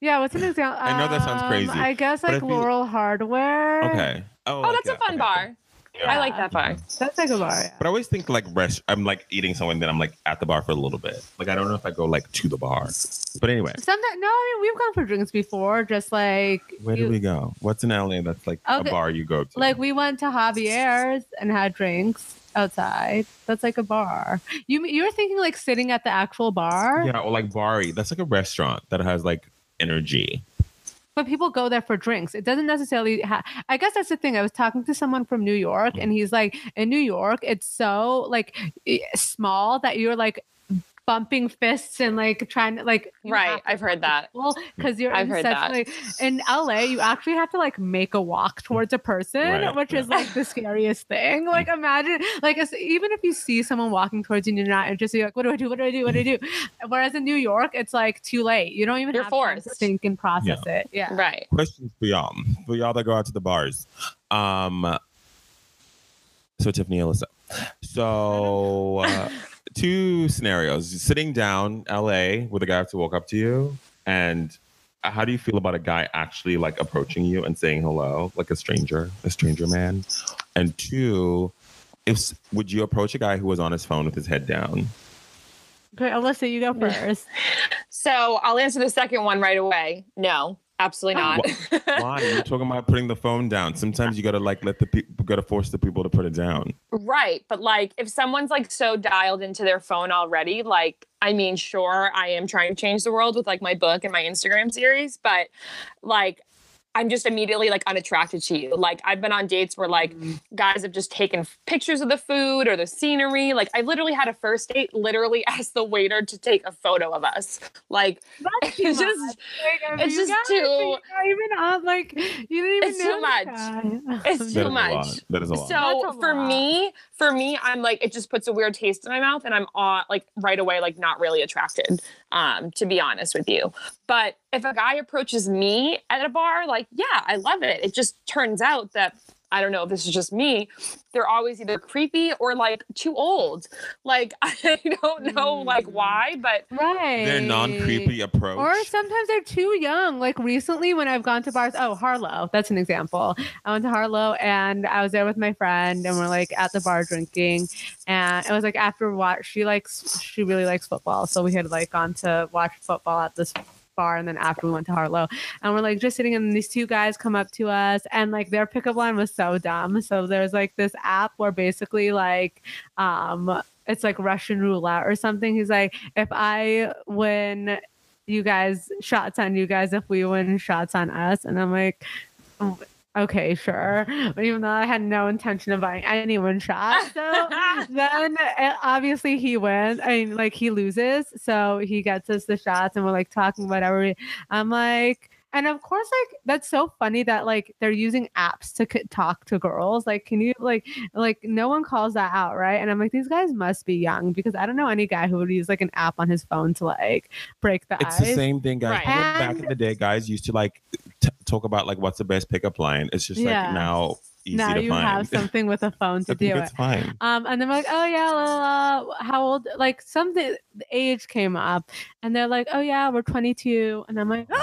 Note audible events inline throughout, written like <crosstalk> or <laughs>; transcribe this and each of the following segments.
Yeah, what's an example? I know that sounds Um, crazy, I guess like if you- Laurel Hardware. Okay. Oh, Oh, like that's a fun Okay, bar. Yeah. I like that bar. That's like a bar. Yeah. But I always think like rest. I'm like eating somewhere, then I'm like at the bar for a little bit. Like I don't know if I go like to the bar. But anyway, Sometimes no, I mean we've gone for drinks before. Just like where you- do we go? What's in LA that's like a bar you go to? like we went to Javier's and had drinks outside. That's like a bar. You you were thinking like sitting at the actual bar, yeah, or like Bari. That's like a restaurant that has like energy. but people go there for drinks. It doesn't necessarily. Ha- I guess that's the thing. I was talking to someone from New York, and he's like, in New York, it's so like small that you're like bumping fists and like trying to like Right, to I've heard that. Well, because you're I've in heard such that. like in LA, you actually have to like make a walk towards a person, Right, which is like the scariest thing. Like imagine, like it's- even if you see someone walking towards you and you're not interested, you're like, what do I do? What do I do? What do I do? Whereas in New York, it's like too late. You don't even You're have time to think and process it. Yeah. Right. Questions for y'all, for y'all that go out to the bars. Um. So Tiffany, Alyssa. So <laughs> uh, two scenarios: sitting down, LA, with a guy have to walk up to you, and how do you feel about a guy actually like approaching you and saying hello, like a stranger, a stranger man? And two, if would you approach a guy who was on his phone with his head down? Okay, Alyssa, you go first. <laughs> So I'll answer the second one right away. No, absolutely not. Why? You're talking about putting the phone down. Sometimes you gotta like let the people, gotta force the people to put it down. Right. But like if someone's like so dialed into their phone already, like I mean, sure, I am trying to change the world with like my book and my Instagram series, but like I'm just immediately like unattracted to you. Like I've been on dates where like mm-hmm. guys have just taken pictures of the food or the scenery. Like I literally had a first date, literally <laughs> asked the waiter to take a photo of us. Like That's <laughs> too it's much. just Like, it's you just guys- too- you're not even on like you didn't even It's know too much. guy. it's That is too a much. That is a lot. So That's a for lot. me, for me, I'm like it just puts a weird taste in my mouth, and I'm on like right away like not really attracted. Um, to be honest with you, but if a guy approaches me at a bar, like yeah, I love it. It just turns out that I don't know if this is just me. They're always either creepy or like too old. Like <laughs> I don't know like Mm. why, but right. Their non-creepy approach. Or sometimes they're too young. Like recently, when I've gone to bars, oh Harlow, that's an example. I went to Harlow and I was there with my friend, and we're like at the bar drinking, and it was like after watch. She likes, she really likes football, so we had like gone to watch football at this bar, and then after we went to Harlow, and we're like just sitting, and these two guys come up to us, and like their pickup line was so dumb. So there's like this app where basically like, um. It's like Russian roulette or something. He's like, if I win you guys shots on you guys if we win shots on us and i'm like oh, okay sure but even though i had no intention of buying anyone shots so <laughs> then uh, obviously he wins i mean like he loses so he gets us the shots and we're like talking whatever i'm like and of course like that's so funny that like they're using apps to c- talk to girls like can you like like no one calls that out right and i'm like these guys must be young because i don't know any guy who would use like an app on his phone to like break the It's ice the same thing, guys. Right. Remember back in the day, guys used to like t- talk about like what's the best pickup line. It's just Yeah. like now easy now to you find. have <laughs> something with a phone to I think do it's it fine. um and then we're like oh yeah la, la, la, how old like something the age came up and they're like oh yeah we're 22 and i'm like <laughs>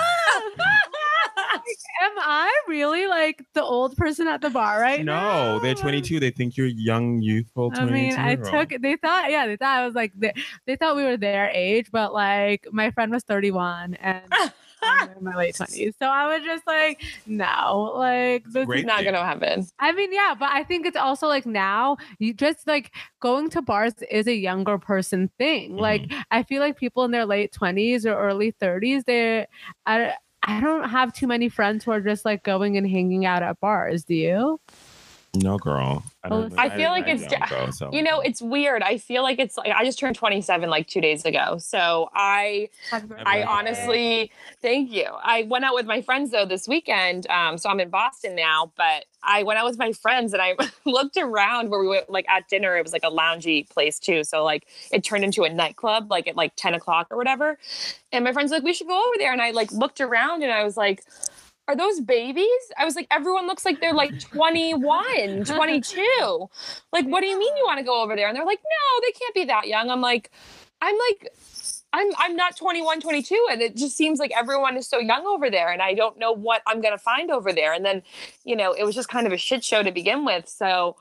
am i really like the old person at the bar right now No, they're 22. They think you're young, youthful. I mean, I took. They thought, yeah, they thought I was like, they, they thought we were their age, but like my friend was 31 and I'm <laughs> <laughs> in my late 20s, so I was just like, no, like this Great is not thing. gonna happen. I mean, yeah, but I think it's also like now you just like going to bars is a younger person thing. Mm-hmm. Like I feel like people in their late 20s or early 30s, they're I I don't have too many friends who are just like going and hanging out at bars. Do you? No, girl. I, Well, don't- I feel like it's don't go, so. You know, it's weird. I feel like it's like I just turned 27 like two days ago. So I I honestly, thank you. I went out with my friends though this weekend. Um, so I'm in Boston now, but I went out with my friends and I <laughs> looked around where we went like at dinner. It was like a loungy place too. So like it turned into a nightclub like at like 10 o'clock or whatever. And my friends were like, we should go over there. And I like looked around and I was like, are those babies? I was like, everyone looks like they're like 21, <laughs> 22. Like, what do you mean you want to go over there? And they're like, no, they can't be that young. I'm like, I'm like, I'm I'm not 21, 22, and it just seems like everyone is so young over there, and I don't know what I'm gonna find over there. And then, you know, it was just kind of a shit show to begin with. So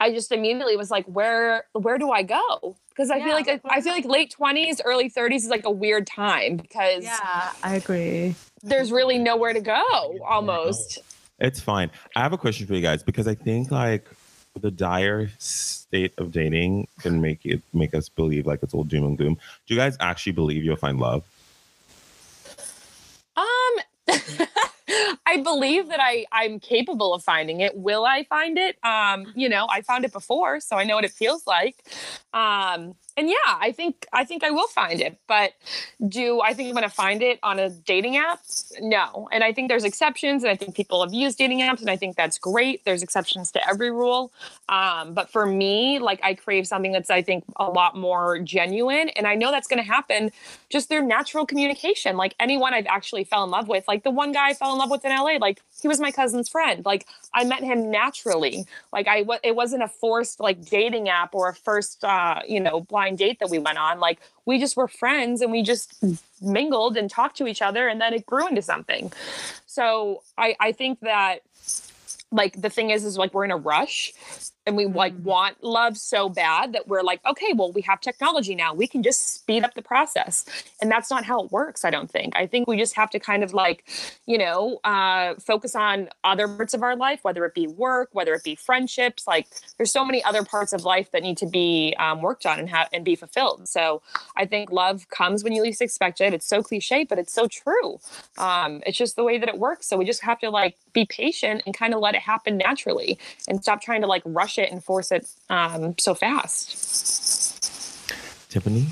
I just immediately was like, where where do I go? Because I Yeah, feel like like, I feel like late 20s, early 30s is like a weird time because Yeah, I agree. There's really nowhere to go almost. It's fine. I have a question for you guys because I think like the dire state of dating can make it make us believe like it's all doom and gloom. Do you guys actually believe you'll find love? Um, <laughs> I believe that I I'm capable of finding it. Will I find it? Um, you know, I found it before, so I know what it feels like. Um, and yeah, I think I think I will find it. But do I think I'm going to find it on a dating app? No. And I think there's exceptions, and I think people have used dating apps, and I think that's great. There's exceptions to every rule. Um, but for me, like I crave something that's I think a lot more genuine, and I know that's going to happen just through natural communication. Like anyone I've actually fell in love with, like the one guy I fell in love with in LA, like he was my cousin's friend. Like I met him naturally. Like I, it wasn't a forced like dating app or a first, uh, you know, blind date that we went on. Like we just were friends and we just mingled and talked to each other, and then it grew into something. So I, I think that like the thing is is like we're in a rush and we like want love so bad that we're like okay well we have technology now. We can just speed up the process. And that's not how it works i don't think. I think we just have to kind of like you know uh, focus on other parts of our life whether it be work whether it be friendships like there's so many other parts of life that need to be um, worked on and have and be fulfilled. So i think love comes when you least expect it. It's so cliche but it's so true. Um, it's just the way that it works. So we just have to like be patient and kind of let it happen naturally and stop trying to like rush it and force it um, so fast Tiffany?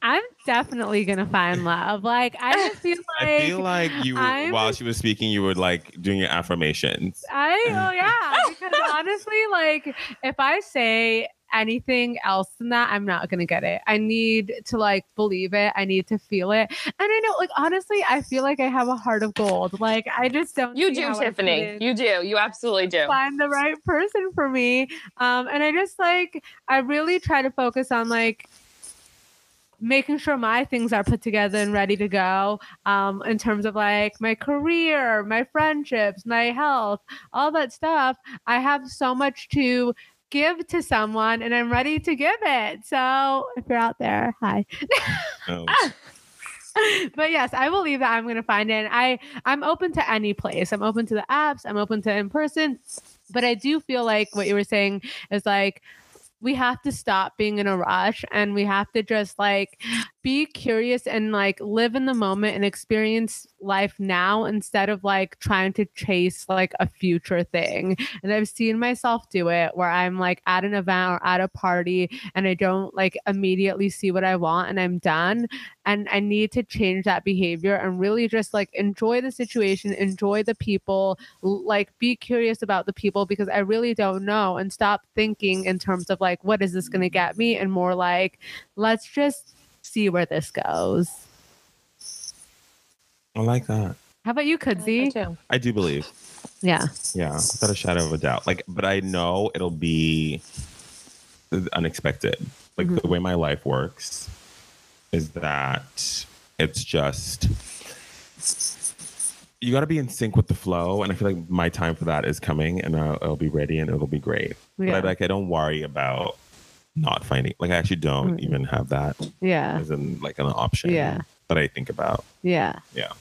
I'm definitely gonna find love. Like I just feel like <laughs> I feel like you were, I'm- while she was speaking, you were like doing your affirmations. I oh yeah, because honestly, like if I say anything else than that, I'm not gonna get it. I need to like believe it. I need to feel it. And I know, like honestly, I feel like I have a heart of gold. Like I just don't. you do tiffany you do you absolutely do Find the right person for me. Um, and I just like I really try to focus on like making sure my things are put together and ready to go um, in terms of like my career, my friendships, my health, all that stuff. I have so much to give to someone and I'm ready to give it. So if you're out there, hi. No. <laughs> but yes, I believe that I'm going to find it. I I'm open to any place. I'm open to the apps. I'm open to in person. But I do feel like what you were saying is like we have to stop being in a rush and we have to just like be curious and like live in the moment and experience life now instead of like trying to chase like a future thing. And I've seen myself do it where I'm like at an event or at a party and I don't like immediately see what I want and I'm done. And I need to change that behavior and really just like enjoy the situation, enjoy the people, like be curious about the people because I really don't know and stop thinking in terms of like, what is this going to get me? And more like, let's just see where this goes. I like that. How about you, I like too. I do believe. Yeah. Yeah, without a shadow of a doubt. Like, but I know it'll be unexpected. Like Mhm. the way my life works is that it's just you got to be in sync with the flow, and I feel like my time for that is coming, and I'll, I'll be ready, and it'll be great. But I, like, I don't worry about not finding. Like, I actually don't Mm. even have that Yeah. as in like an option. Yeah. That I think about. Yeah. Yeah.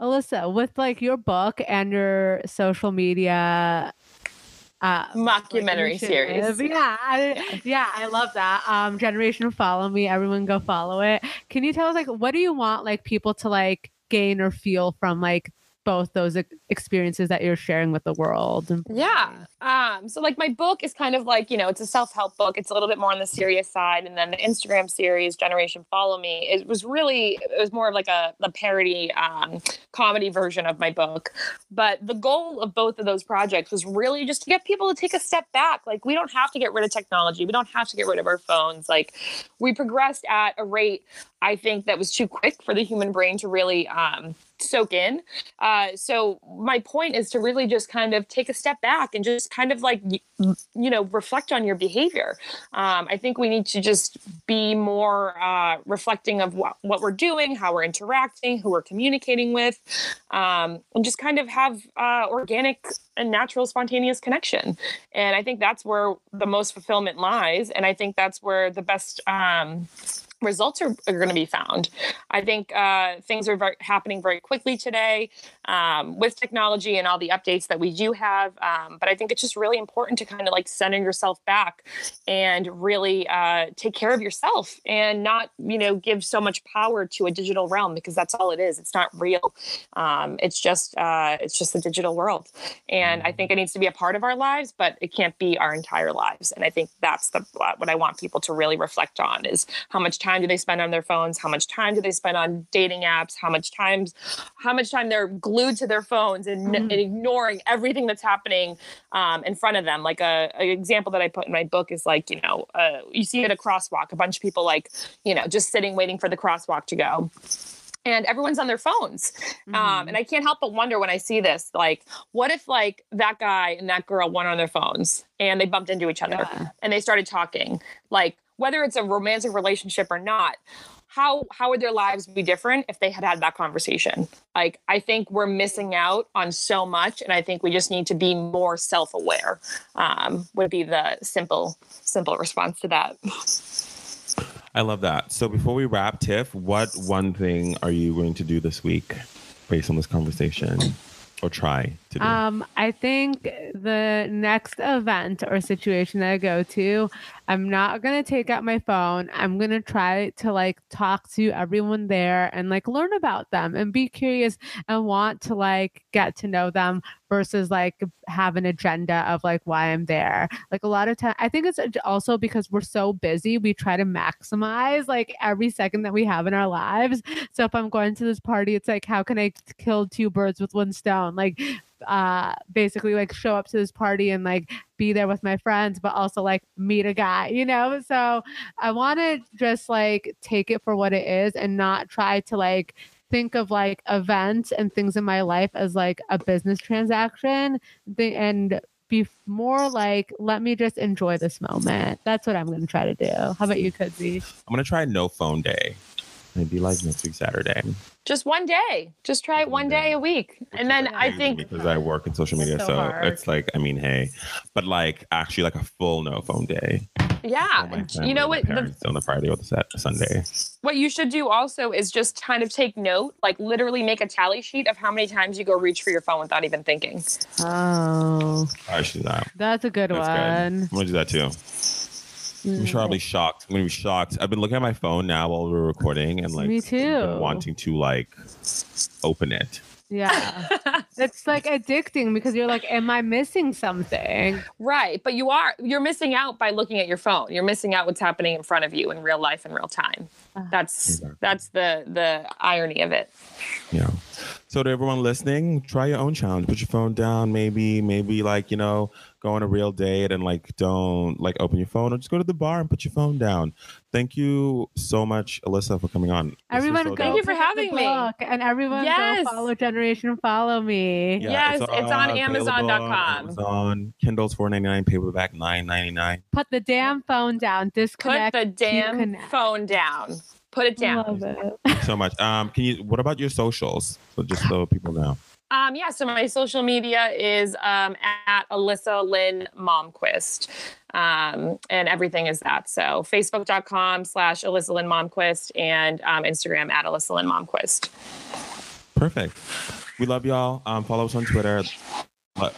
Alyssa, with like your book and your social media uh Mockumentary like, series. Yeah, I, yeah, I love that. Um, Generation Follow Me, everyone go follow it. Can you tell us like what do you want like people to like gain or feel from like both those experiences that you're sharing with the world? Yeah. Um, so like my book is kind of like, you know, it's a self-help book. It's a little bit more on the serious side. And then the Instagram series, Generation Follow Me, it was really it was more of like a, a parody um comedy version of my book. But the goal of both of those projects was really just to get people to take a step back. Like we don't have to get rid of technology. We don't have to get rid of our phones. Like we progressed at a rate I think that was too quick for the human brain to really um, soak in. Uh, so my point is to really just kind of take a step back and just kind of like you know reflect on your behavior. Um, I think we need to just be more uh, reflecting of what, what we're doing, how we're interacting, who we're communicating with, um, and just kind of have uh, organic and natural spontaneous connection and i think that's where the most fulfillment lies and i think that's where the best um, results are, are going to be found. I think uh, things are very, happening very quickly today um, with technology and all the updates that we do have. Um, but I think it's just really important to kind of like center yourself back and really uh, take care of yourself and not, you know, give so much power to a digital realm because that's all it is. It's not real. Um, it's just uh, it's just the digital world, and I think it needs to be a part of our lives, but it can't be our entire lives. And I think that's the what I want people to really reflect on is how much time do they spend on their phones? How much time do they spend on dating apps? How much times, how much time they're to their phones and, mm-hmm. and ignoring everything that's happening um, in front of them? Like a, a, example that I put in my book is like, you know, uh, you see at a crosswalk, a bunch of people like, you know, just sitting waiting for the crosswalk to go and everyone's on their phones um, mm-hmm. um, and i can't help but wonder when i see this like what if like that guy and that girl went on their phones and they bumped into each other yeah. and they started talking like whether it's a romantic relationship or not how how would their lives be different if they had had that conversation? Like i think we're missing out on so much and i think we just need to be more self-aware um, would be the simple simple response to that. I love that. So before we wrap tiff what one thing are you going to do this week based on this conversation? Or try to do? Um, I think the next event or situation that I go to, I'm not gonna take out my phone. I'm gonna try to like talk to everyone there and like learn about them and be curious and want to like get to know them versus like have an agenda of like why I'm there. Like a lot of time, I think it's also because we're so busy, we try to maximize like every second that we have in our lives. So if I'm going to this party, it's like, how can I kill two birds with one stone? Like, uh basically like show up to this party and like be there with my friends but also like meet a guy you know so i want to just like take it for what it is and not try to like think of like events and things in my life as like a business transaction and be more like, let me just enjoy this moment. That's what I'm going to try to do. How about you, Kudzi? I'm going to try no phone day. Maybe like next week, Saturday. Just one day. Just try it one day a week. And then I think because I work in social media, so, so it's like, I mean, hey, but like actually like a full no phone day. Yeah. You know what? The, on the Friday or the Sunday. What you should do also is just kind of take note, like literally make a tally sheet of how many times you go reach for your phone without even thinking. Oh. I should do that. That's a good That's one. Good. I'm going to do that too. I'm sure I'll be shocked. I'm gonna be shocked. I've been looking at my phone now while we're recording and like me too wanting to like open it. Yeah. <laughs> it's like addicting because you're like, am I missing something? Right. But you are, you're missing out by looking at your phone. You're missing out what's happening in front of you in real life in real time. Uh-huh. That's, that's the, the irony of it. Yeah. So to everyone listening, try your own challenge. Put your phone down, maybe, maybe like, you know, go on a real date and like don't like open your phone or just go to the bar and put your phone down. Thank you so much, Alyssa, for coming on. Everyone, so go thank you for having me. And everyone, yes. go follow Generation Follow Me. Yeah, yes, it's, on Amazon.com. it's on Amazon.com. Amazon, Kindle's four ninety nine, paperback nine ninety nine. Put the damn phone down. Disconnect. Put the damn phone down. Put it down. Love it. so much. Um, can you? What about your socials? So just so people know. Um, yeah, so my social media is um, at Alyssa Lynn Momquist. Um, and everything is that. So facebook.com slash Alyssa Lynn Momquist and um, Instagram at Alyssa Lynn Momquist. Perfect. We love y'all. Um, follow us on Twitter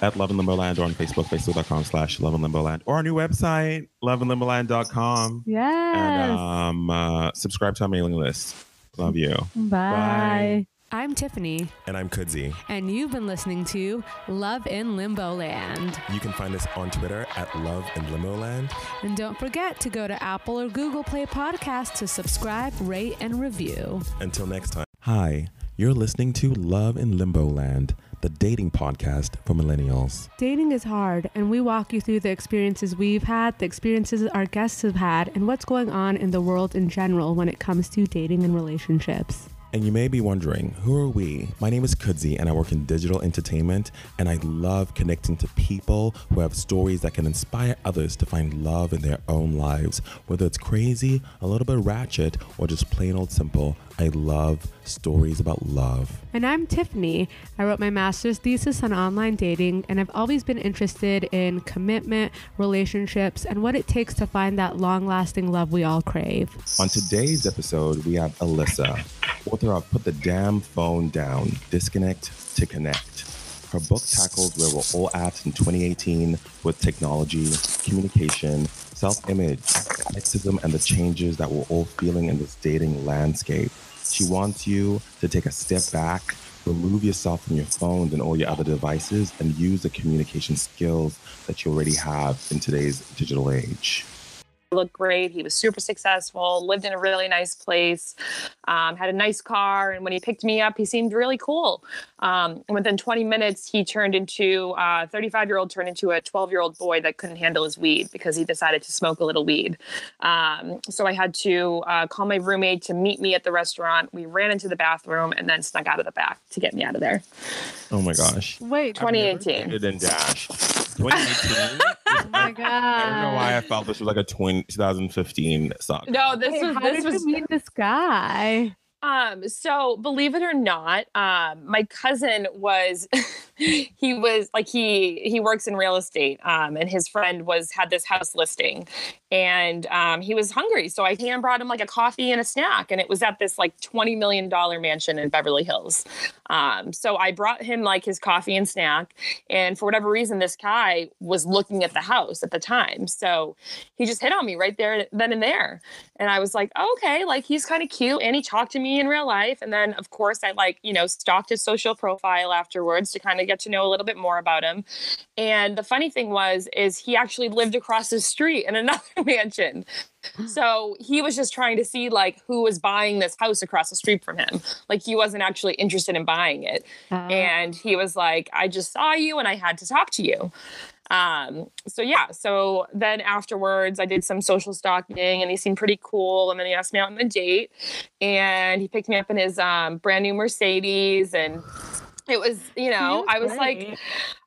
at Love and Limboland or on Facebook, facebook.com slash Love and Limboland or our new website, loveandlimboland.com. Yes. And um, uh, subscribe to our mailing list. Love you. Bye. Bye. I'm Tiffany. And I'm Kudzi. And you've been listening to Love in Limbo Land. You can find us on Twitter at Love in Limbo Land. And don't forget to go to Apple or Google Play Podcast to subscribe, rate, and review. Until next time. Hi, you're listening to Love in Limbo Land, the dating podcast for millennials. Dating is hard, and we walk you through the experiences we've had, the experiences our guests have had, and what's going on in the world in general when it comes to dating and relationships. And you may be wondering, who are we? My name is Kudzi, and I work in digital entertainment, and I love connecting to people who have stories that can inspire others to find love in their own lives. Whether it's crazy, a little bit ratchet, or just plain old simple, I love stories about love. And I'm Tiffany. I wrote my master's thesis on online dating, and I've always been interested in commitment, relationships, and what it takes to find that long lasting love we all crave. On today's episode, we have Alyssa, author of Put the Damn Phone Down Disconnect to Connect. Her book tackles where we're all at in 2018 with technology, communication, self image, sexism, and the changes that we're all feeling in this dating landscape. She wants you to take a step back, remove yourself from your phones and all your other devices, and use the communication skills that you already have in today's digital age looked great. He was super successful, lived in a really nice place, um, had a nice car. And when he picked me up, he seemed really cool. Um, and within 20 minutes, he turned into a 35 year old, turned into a 12 year old boy that couldn't handle his weed because he decided to smoke a little weed. Um, so I had to uh, call my roommate to meet me at the restaurant. We ran into the bathroom and then snuck out of the back to get me out of there. Oh my gosh. Wait, 2018. It and dash. 2018. <laughs> oh my God. I don't know why I felt this was like a twin 2015 song. No, this Wait, was how this did was you meet this guy? Um, so believe it or not, um, my cousin was <laughs> he was like he he works in real estate. Um, and his friend was had this house listing and um he was hungry. So I hand brought him like a coffee and a snack, and it was at this like $20 million mansion in Beverly Hills. Um, so I brought him like his coffee and snack, and for whatever reason, this guy was looking at the house at the time. So he just hit on me right there then and there. And I was like, oh, okay, like he's kind of cute and he talked to me in real life. And then, of course, I like, you know, stalked his social profile afterwards to kind of get to know a little bit more about him. And the funny thing was, is he actually lived across the street in <laughs> another mansion. So he was just trying to see like who was buying this house across the street from him. Like he wasn't actually interested in buying it. Uh, And he was like, I just saw you and I had to talk to you. Um, so yeah, so then afterwards I did some social stalking and he seemed pretty cool. And then he asked me out on a date and he picked me up in his um, brand new Mercedes and it was, you know, I was like.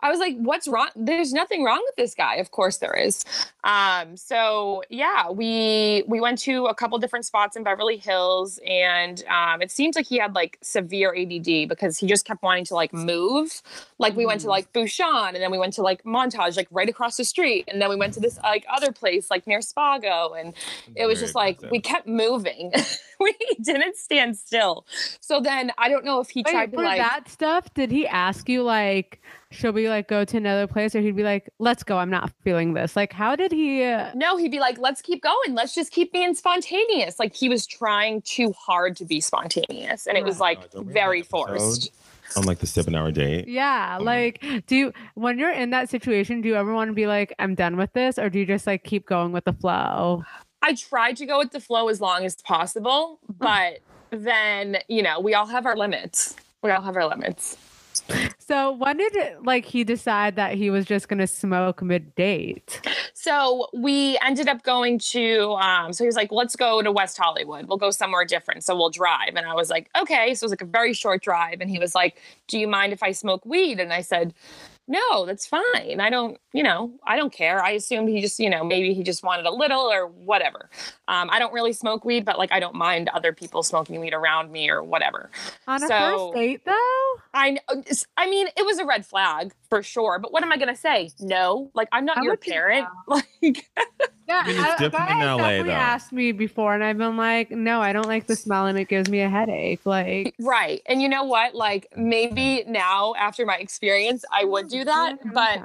I was like, what's wrong? There's nothing wrong with this guy. Of course there is. Um, so yeah, we we went to a couple different spots in Beverly Hills, and um, it seems like he had like severe ADD because he just kept wanting to like move. Like we went to Mm. like Bouchon, and then we went to like Montage, like right across the street, and then we went to this like other place like near Spago, and it was just like we kept moving. <laughs> we <laughs> didn't stand still. So then I don't know if he Wait, tried to for like. that stuff, did he ask you like, should we like go to another place, or he'd be like, let's go, I'm not feeling this. Like, how did he? Uh, No, he'd be like, let's keep going. Let's just keep being spontaneous. Like he was trying too hard to be spontaneous. And it was like Oh, don't we have very forced. On like the seven hour date. yeah, Um, like, do you when you're in that situation, do you ever want to be like, I'm done with this, or do you just like keep going with the flow? I tried to go with the flow as long as possible, but then, you know, we all have our limits. We all have our limits. So when did like he decide that he was just gonna smoke mid date? So we ended up going to, um, so he was like, let's go to West Hollywood. We'll go somewhere different. So we'll drive. And I was like, okay. So it was like a very short drive. And he was like, do you mind if I smoke weed? And I said, no, that's fine. I don't, you know, I don't care. I assumed he just, you know, maybe he just wanted a little or whatever. Um, I don't really smoke weed, but like I don't mind other people smoking weed around me or whatever. On a So- first date though? I, I mean, it was a red flag for sure. But what am I gonna say? No, like I'm not How your parent. <laughs> Like, <laughs> Yeah, I mean, it's a different in guy LA, though. asked me before, and I've been like, no, I don't like the smell, and it gives me a headache. Like, <laughs> right. And you know what? Like maybe now after my experience, I would do that. But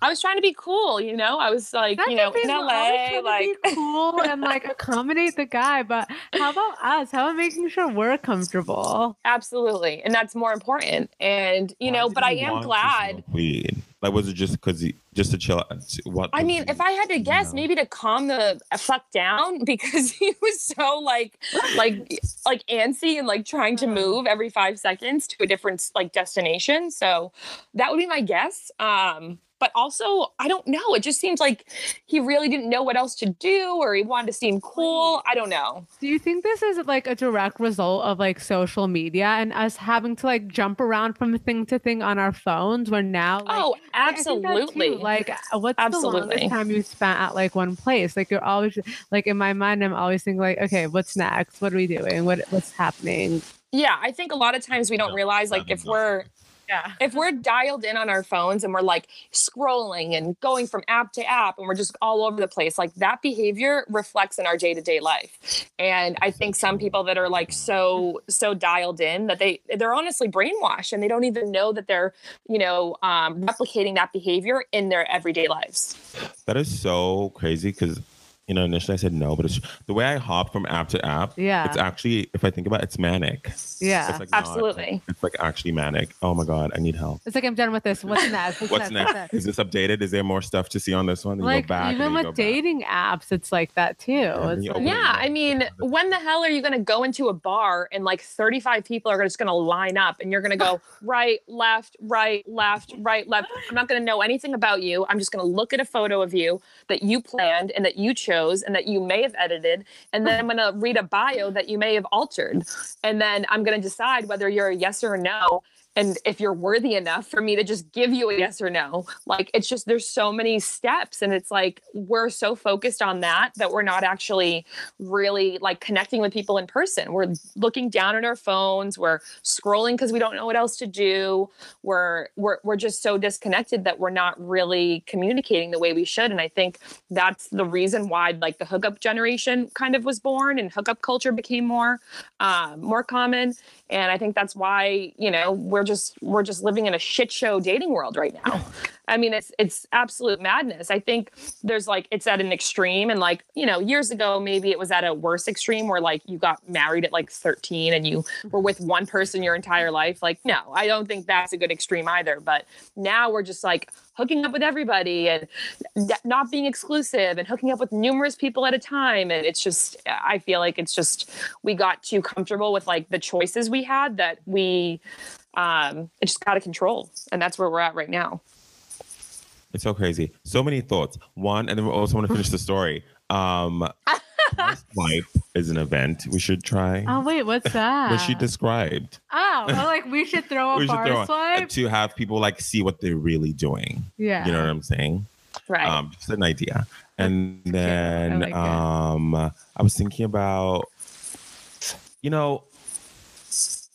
I was trying to be cool. You know, I was like, That's you know, in LA, like. cool and like <laughs> accommodate the guy, but how about us? How about making sure we're comfortable? Absolutely. And that's more important. And, you Why know, but I am glad. smoke Weed. Like, was it just because he just to chill? What? I mean, if I had to guess, No. maybe to calm the fuck down <laughs> because he was so like, like, like antsy and like trying to move every five seconds to a different like destination. So that would be my guess. Um, but also I don't know. It just seems like he really didn't know what else to do or he wanted to seem cool. I don't know. Do you think this is like a direct result of like social media and us having to like jump around from thing to thing on our phones where now like, oh, I think that too, absolutely. Like what's the Absolutely. longest time you spent at like one place? Like you're always like in my mind I'm always thinking like, okay, what's next? What are we doing? What what's happening? yeah, I think a lot of times we don't realize like if we're Yeah. if we're dialed in on our phones and we're like scrolling and going from app to app and we're just all over the place like that behavior reflects in our day-to-day life. And i think some people that are like so so dialed in that they they're honestly brainwashed and they don't even know that they're you know um, replicating that behavior in their everyday lives. That is so crazy because you know initially I said no, but it's the way I hop from app to app. Yeah. it's actually if I think about it, it's manic. Yeah. It's like not- Absolutely. it's like actually manic. Oh my god, I need help. It's like I'm done with this. What's <laughs> next? What's next? Is this updated? Is there more stuff to see on this one? Then you Like go back. even with go back. dating apps, it's like that too. then It's you like- yeah i mean when the hell are you going to go into a bar and like 35 people are just going to line up and you're going to go <laughs> right left right left right left i'm not going to know anything about you i'm just going to look at a photo of you that you planned and that you chose and that you may have edited and then i'm going to read a bio that you may have altered. And then i'm going to decide whether you're a yes or a no and if you're worthy enough for me to just give you a yes or no like it's just there's so many steps and it's like we're so focused on that that we're not actually really like connecting with people in person. We're looking down at our phones we're scrolling because we don't know what else to do. We're we're we're just so disconnected that we're not really communicating the way we should and i think that's the reason why like the hookup generation kind of was born and hookup culture became more um, more common. And i think that's why you know we're just we're just living in a shit show dating world right now. I mean it's it's absolute madness. I think there's like it's at an extreme and like you know years ago maybe it was at a worse extreme where like you got married at like 13 and you were with one person your entire life. Like no i don't think that's a good extreme either. But now we're just like hooking up with everybody and not being exclusive and hooking up with numerous people at a time. And it's just i feel like it's just we got too comfortable with like the choices we had that we um it just got out of control and that's where we're at right now It's so crazy. So many thoughts. One, and then we also want to finish the story. Um, <laughs> Swipe is an event we should try. Oh wait, what's that? <laughs> what she described. Oh, oh, like we should throw <laughs> a we should bar throw swipe. to have people like see what they're really doing. yeah. You know what I'm saying? right Um, just an idea. And cute. I then like it. um, I was thinking about, you know,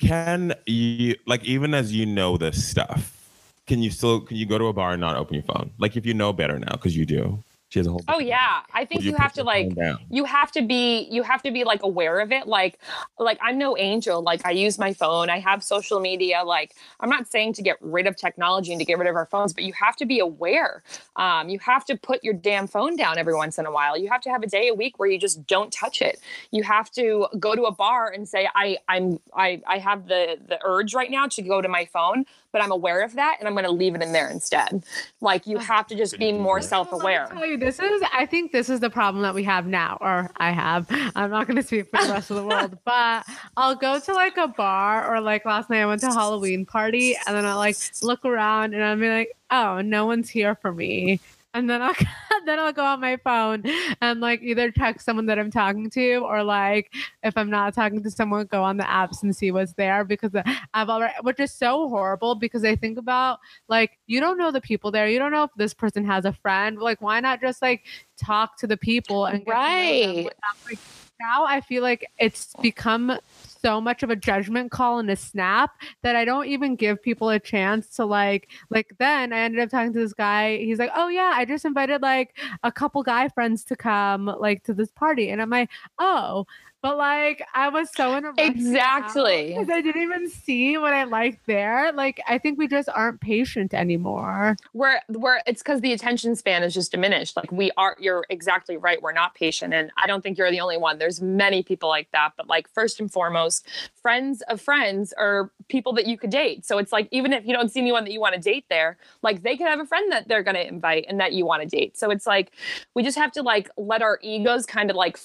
can you like even as you know this stuff, can you still can you go to a bar and not open your phone? Like if you know better now, because you do. She has a whole. oh yeah. I think Would you, have to like you have to be you have to be like aware of it. Like like i'm no angel. Like i use my phone. I have social media. Like i'm not saying to get rid of technology and to get rid of our phones but you have to be aware. Um, you have to put your damn phone down every once in a while. You have to have a day a week where you just don't touch it. You have to go to a bar and say i i'm i i have the the urge right now to go to my phone but i'm aware of that and i'm going to leave it in there instead like you oh, have to just be more self-aware Tell you, this is. I think this is the problem that we have now, or I have. I'm not going to speak for the rest of the world, <laughs> but I'll go to like a bar, or like last night I went to a Halloween party, and then I like look around, and I'm like, oh, no one's here for me. And then I'll <laughs> then I'll go on my phone and like either text someone that I'm talking to, or like if I'm not talking to someone, go on the apps and see what's there because I've already, which is so horrible because I think about like you don't know the people there, you don't know if this person has a friend. Like, why not just like talk to the people and get to know them Right. without, like, now I feel like it's become so much of a judgment call and a snap that I don't even give people a chance to like like then I ended up talking to this guy. He's like, "Oh yeah, I just invited like a couple guy friends to come like to this party." And I'm like, "Oh, but like I was so in a rush to get out Exactly. because I didn't even see what I liked there. Like I think we just aren't patient anymore. we're we're it's because the attention span is just diminished like we are you're exactly right we're not patient and i don't think you're the only one there's many people like that but like first and foremost friends of friends are people that you could date so it's like even if you don't see anyone that you want to date there like they could have a friend that they're going to invite and that you want to date so it's like we just have to like let our egos kind of like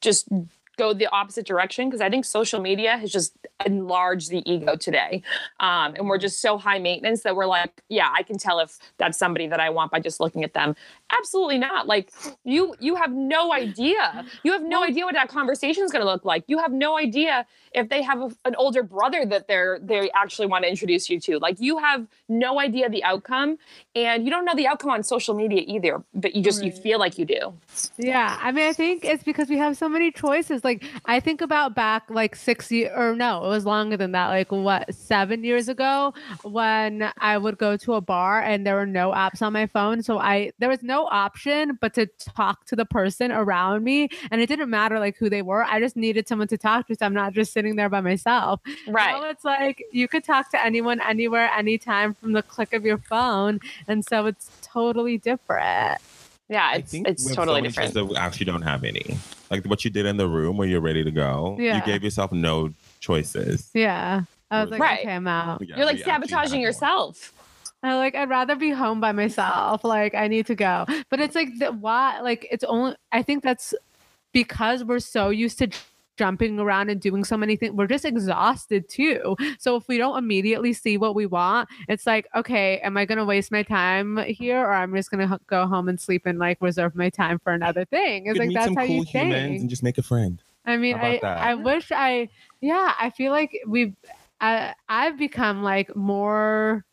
just go the opposite direction because I think social media has just enlarged the ego today. Um, and we're just so high maintenance that we're like, yeah, I can tell if that's somebody that I want by just looking at them. Absolutely not. Like you you have no idea. You have no idea what that conversation is going to look like. You have no idea if they have a, an older brother that they're they actually want to introduce you to. Like you have no idea the outcome and you don't know the outcome on social media either, but you just you feel like you do. Yeah, I mean, I think it's because we have so many choices. Like, I think about back like six years, or no, it was longer than that. Like, what, seven years ago, when I would go to a bar and there were no apps on my phone. So I, there was no option but to talk to the person around me. And it didn't matter like who they were. I just needed someone to talk to. So I'm not just sitting there by myself. Right. Now it's like you could talk to anyone, anywhere, anytime from the click of your phone. And so it's totally different. Yeah, I it's think it's totally so different. that we actually don't have any. Like what you did in the room where you're ready to go. Yeah. You gave yourself no choices. Yeah. I was like, Right. okay, I'm out. Yeah, You're like we actually had sabotaging yourself. I like I'd rather be home by myself. Like I need to go. But it's like the why like it's only I think that's because we're so used to jumping around and doing so many things. We're just exhausted too. So if we don't immediately see what we want, it's like, okay, am I going to waste my time here or I'm just going to go home and sleep and like reserve my time for another thing? You It's like meet that's some how cool you humans think. and just make a friend. I mean, I that? I wish I yeah, I feel like we've I I've become like more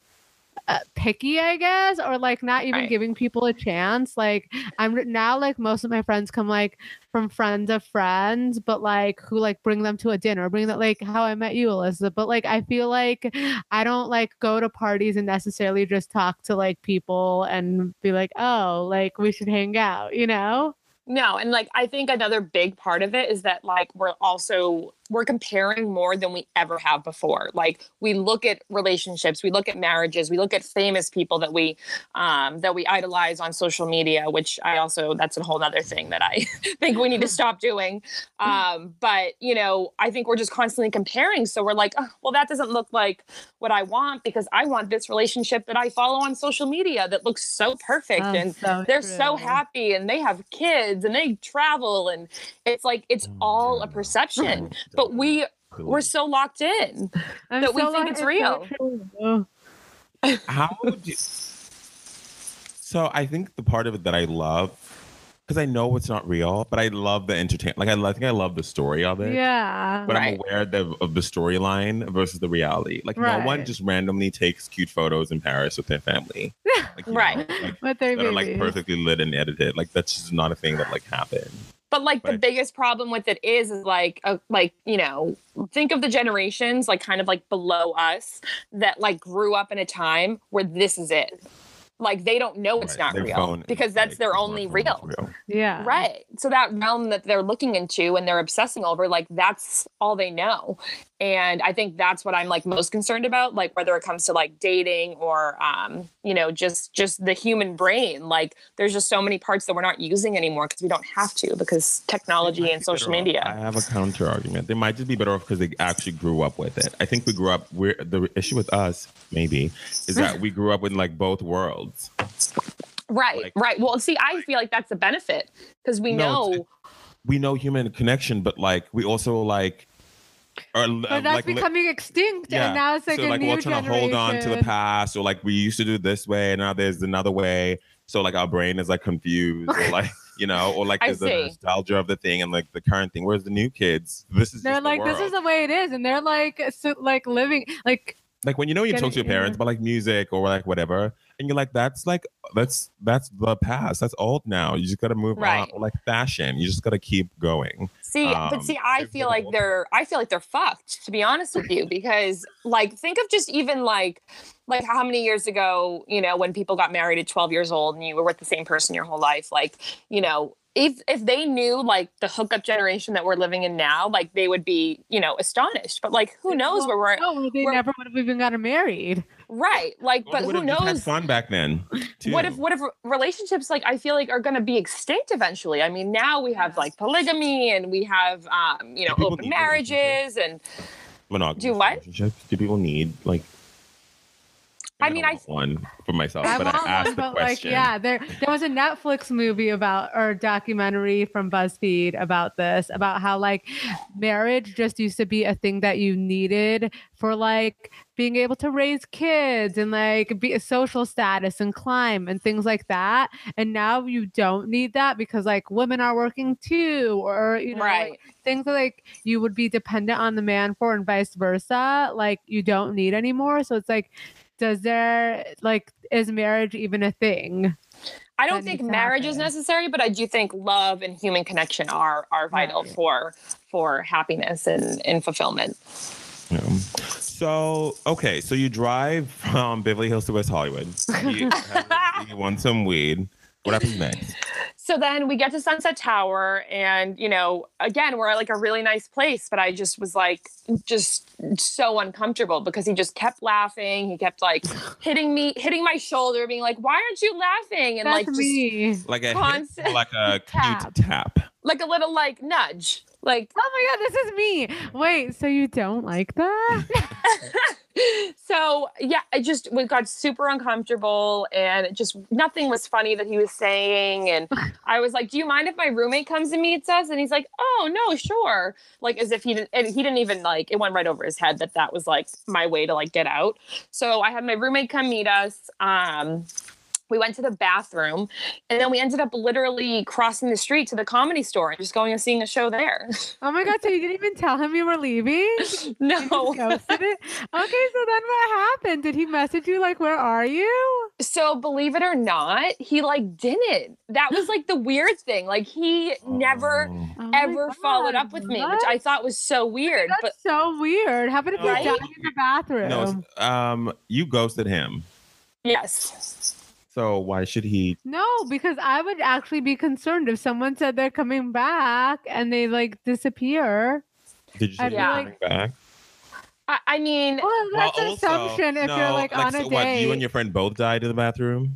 uh, picky, I guess, or like not even Right. giving people a chance. Like I'm now like most of my friends come like from friends of friends, but like who like bring them to a dinner, bring that like how I met you, Elizabeth. But like I feel like I don't like go to parties and necessarily just talk to like people and be like, oh, like we should hang out, you know? No, and like I think another big part of it is that like we're also we're comparing more than we ever have before. Like we look at relationships, we look at marriages, we look at famous people that we um that we idolize on social media, which I also that's a whole other thing that I <laughs> think we need to <laughs> stop doing. Um, but you know, I think we're just constantly comparing. So we're like, oh, well, that doesn't look like what I want because I want this relationship that I follow on social media that looks so perfect Oh, and so they're so happy and they have kids and they travel and it's like it's Oh, all a perception <laughs> but we we're so locked in I'm that we think it's real. true. How would you? <laughs> So I think the part of it that I love, because I know it's not real, but I love the entertainment. Like I, I think I love the story of it. Yeah. But Right. I'm aware the, of the storyline versus the reality. Like no one just randomly takes cute photos in Paris with their family. <laughs> Like, Right. know, like, With their that are like perfectly lit and edited. Like that's just not a thing that like happened. But like the biggest problem with it is is like uh, like you know think of the generations like kind of like below us that like grew up in a time where this is it like they don't know it's Right. not Their real because that's like, their only smartphone is real Yeah. Right. So that realm that they're looking into and they're obsessing over, like that's all they know. And I think that's what I'm like most concerned about, like whether it comes to like dating or um, you know, just just the human brain. Like there's just so many parts that we're not using anymore because we don't have to because technology and be social better off- media. I have a counter argument. They might just be better off because they actually grew up with it. I think we grew up. We're the issue with us maybe is that we grew up in like both worlds. right. like- right. Well, see, I feel like that's the benefit because we No, know We know human connection, but like we also like are uh, But that's like becoming extinct, yeah. and now it's like so a like new we're trying generation. to hold on to the past, or like we used to do this way, and now there's another way. So like our brain is like confused, or like <laughs> you know, or like <laughs> there's the see. nostalgia of the thing and like the current thing. Whereas the new kids, this is They're just the like, this is the way it is, and they're like, so, like living like like when you know you talk to your Getting- parents about like music or like whatever, and you're like, that's like that's that's the past. That's old now. You just gotta move on. Right. Or like fashion, you just gotta keep going. See, but Um, see, I feel like little. they're I feel like they're fucked, to be honest with you, <laughs> because like think of just even like like how many years ago, you know, when people got married at 12 years old and you were with the same person your whole life, like, you know, if if they knew like the hookup generation that we're living in now, like they would be, you know, astonished. But like who knows where we're oh, they we're- never would have even gotten married. right. Like, Or but who would've had fun back then. what if what if relationships like i feel like are going to be extinct eventually i mean now we have like polygamy and we have um you know Do open marriages and monogamous Do what? relationships? Do people need like? I mean, I don't want one for myself, I but I asked one, the but like, question. yeah, there there was a Netflix movie about or documentary from BuzzFeed about this, about how like marriage just used to be a thing that you needed for like being able to raise kids and like be a social status and climb and things like that. And now you don't need that because like women are working too, or you know, like, right. things that like you would be dependent on the man for and vice versa like you don't need anymore so it's like does there like is marriage even a thing I don't think needs to marriage is necessary, but I do think love and human connection are are vital Right. for for happiness and, and fulfillment. Yeah. So okay, so you drive from Beverly Hills to West Hollywood. You, <laughs> you want some weed. What happens next? So then we get to Sunset Tower, and you know, again, we're at like a really nice place, but I just was like, just so uncomfortable because he just kept laughing. He kept like <laughs> hitting me, hitting my shoulder, being like, "Why aren't you laughing?" And that's like just me Like a Constant or like a tap. cute tap. like a little like nudge, like oh my god this is me wait so you don't like that <laughs> so yeah, I just we got super uncomfortable and it just nothing was funny that he was saying. And <laughs> I was like, Do you mind if my roommate comes and meets us? And he's like, Oh no, sure. Like as if he didn't and he didn't even like it went right over his head that that was like my way to like get out. So I had my roommate come meet us. Um we went to the bathroom and then we ended up literally crossing the street to the comedy store and just going and seeing a show there. oh my god so you didn't even tell him you were leaving <laughs> no. ghosted it okay so then what happened did he message you like where are you So believe it or not, he like didn't. That was like the weird thing. Like he never Oh. Oh my ever followed up with me, which I thought was so weird. But That's so weird. How about if you Right? in the bathroom? No, um, you ghosted him. yes. So why should he? No, because I would actually be concerned if someone said they're coming back and they like disappear. Did you say I'd he be was like- coming back? I, I mean, Well, that's an also- assumption if you're no, like, on a so date. What, you and your friend both died in the bathroom?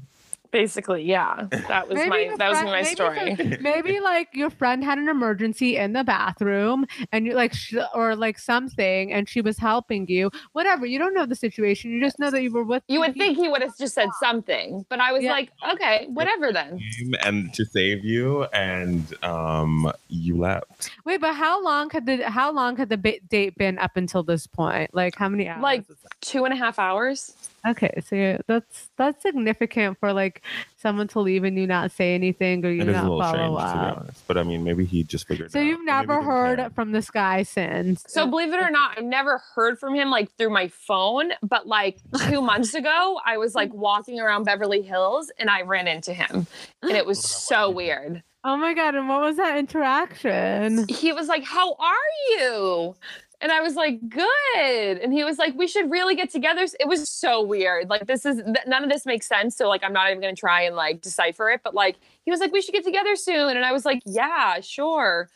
Basically, yeah. That was my your that was my maybe story. some- <laughs> maybe <laughs> like your friend had an emergency in the bathroom and you like sh- or like something and she was helping you. Whatever. You don't know the situation. You just know that you were with You would he- think he would have just said something, but I was Yeah. like, okay, whatever then. And to save you, and um, you left. Wait, but how long had the how long had the ba- date been up until this point? Like how many hours? Like- Two and a half hours. Okay, so yeah, that's that's significant for like someone to leave and you not say anything or you It is a not little follow strange, to be up. honest. But I mean, maybe he just figured. So it out. you've maybe never didn't heard care. from this guy since. So believe it or not, I've never heard from him like through my phone, but like two months ago, I was like walking around Beverly Hills and I ran into him. And it was oh, so weird. Oh my god! And what was that interaction? he was like, How are you? And I was like, Good. And he was like, We should really get together. It was so weird. Like, this is none of this makes sense. So, like, I'm not even going to try and like decipher it. But like, he was like, We should get together soon. And I was like, Yeah, sure.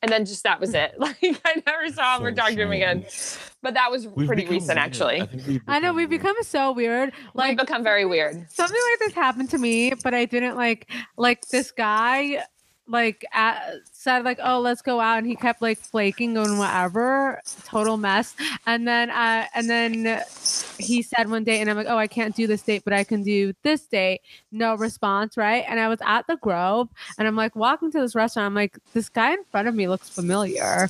And then just that was it. <laughs> Like, I never saw him or So talked to him again. But that was We've pretty recent, weird. actually. I, I know we've become so weird. Like, Like become very weird. something like this happened to me, but I didn't like like this guy like at, said like oh let's go out and he kept like flaking and whatever total mess. And then uh and then he said one day and i'm like oh i can't do this date but i can do this date. No response right? And i was at the grove and i'm like walking to this restaurant i'm like this guy in front of me looks familiar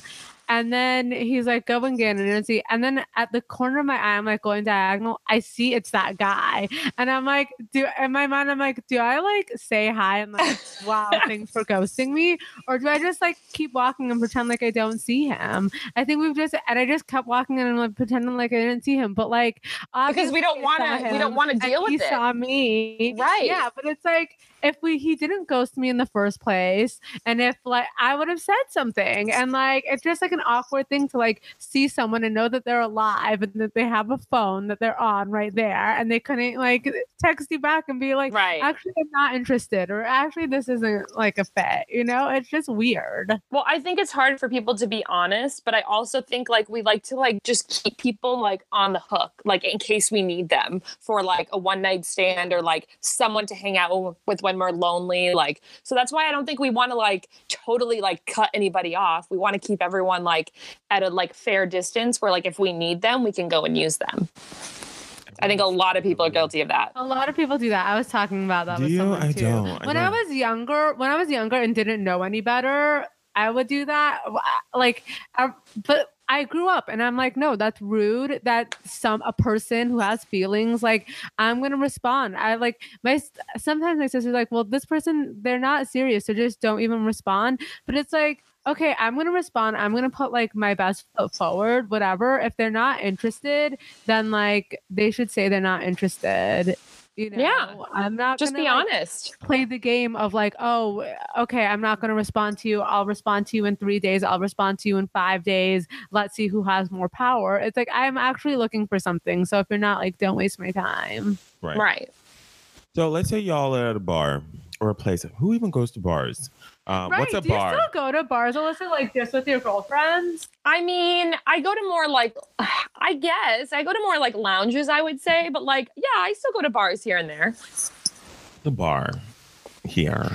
and then he's like, go and get an energy. And then at the corner of my eye, I'm like going diagonal. I see it's that guy. And I'm like, do in my mind, I'm like, do I like say hi and like, <laughs> wow, thanks for ghosting me? Or do I just like keep walking and pretend like I don't see him? I think we've just, and I just kept walking and I'm like pretending like I didn't see him. But like, Because we don't to, we don't want to deal he with it. You saw me. Right. Yeah. But it's like, if we he didn't ghost me in the first place and if like i would have said something and like it's just like an awkward thing to like see someone and know that they're alive and that they have a phone that they're on right there and they couldn't like text you back and be like Right. actually i'm not interested or actually this isn't like a fit you know it's just weird Well, I think it's hard for people to be honest, but I also think like we like to like just keep people like on the hook, like in case we need them for like a one night stand or like someone to hang out with when we're lonely. Like, so that's why I don't think we want to like totally like cut anybody off. We want to keep everyone like at a like fair distance where like if we need them, we can go and use them. I think a lot of people are guilty of that. A lot of people do that. I was talking about that Do with you? someone I too. don't. I when I don't. was younger, when I was younger and didn't know any better, I would do that. Like, I, but I grew up and I'm like, no, that's rude. That some a person who has feelings, like I'm gonna respond. I like my sometimes my sister's like, well, this person they're not serious, so just don't even respond. But it's like, okay, I'm gonna respond. I'm gonna put like my best foot forward, whatever. If they're not interested, then like they should say they're not interested. You know, Yeah. I'm not Just gonna, be like, honest. play the game of like, oh, okay, I'm not going to respond to you. I'll respond to you in three days. I'll respond to you in five days. Let's see who has more power. It's like, I'm actually looking for something. So if you're not like, don't waste my time. right. Right. So let's say y'all are at a bar or a place. Who even goes to bars? Um, right. What's a Do bar? you still go to bars, Alyssa, like just with your girlfriends? I mean, I go to more like, <sighs> I guess I go to more like lounges, I would say, but like, yeah, I still go to bars here and there. the bar here.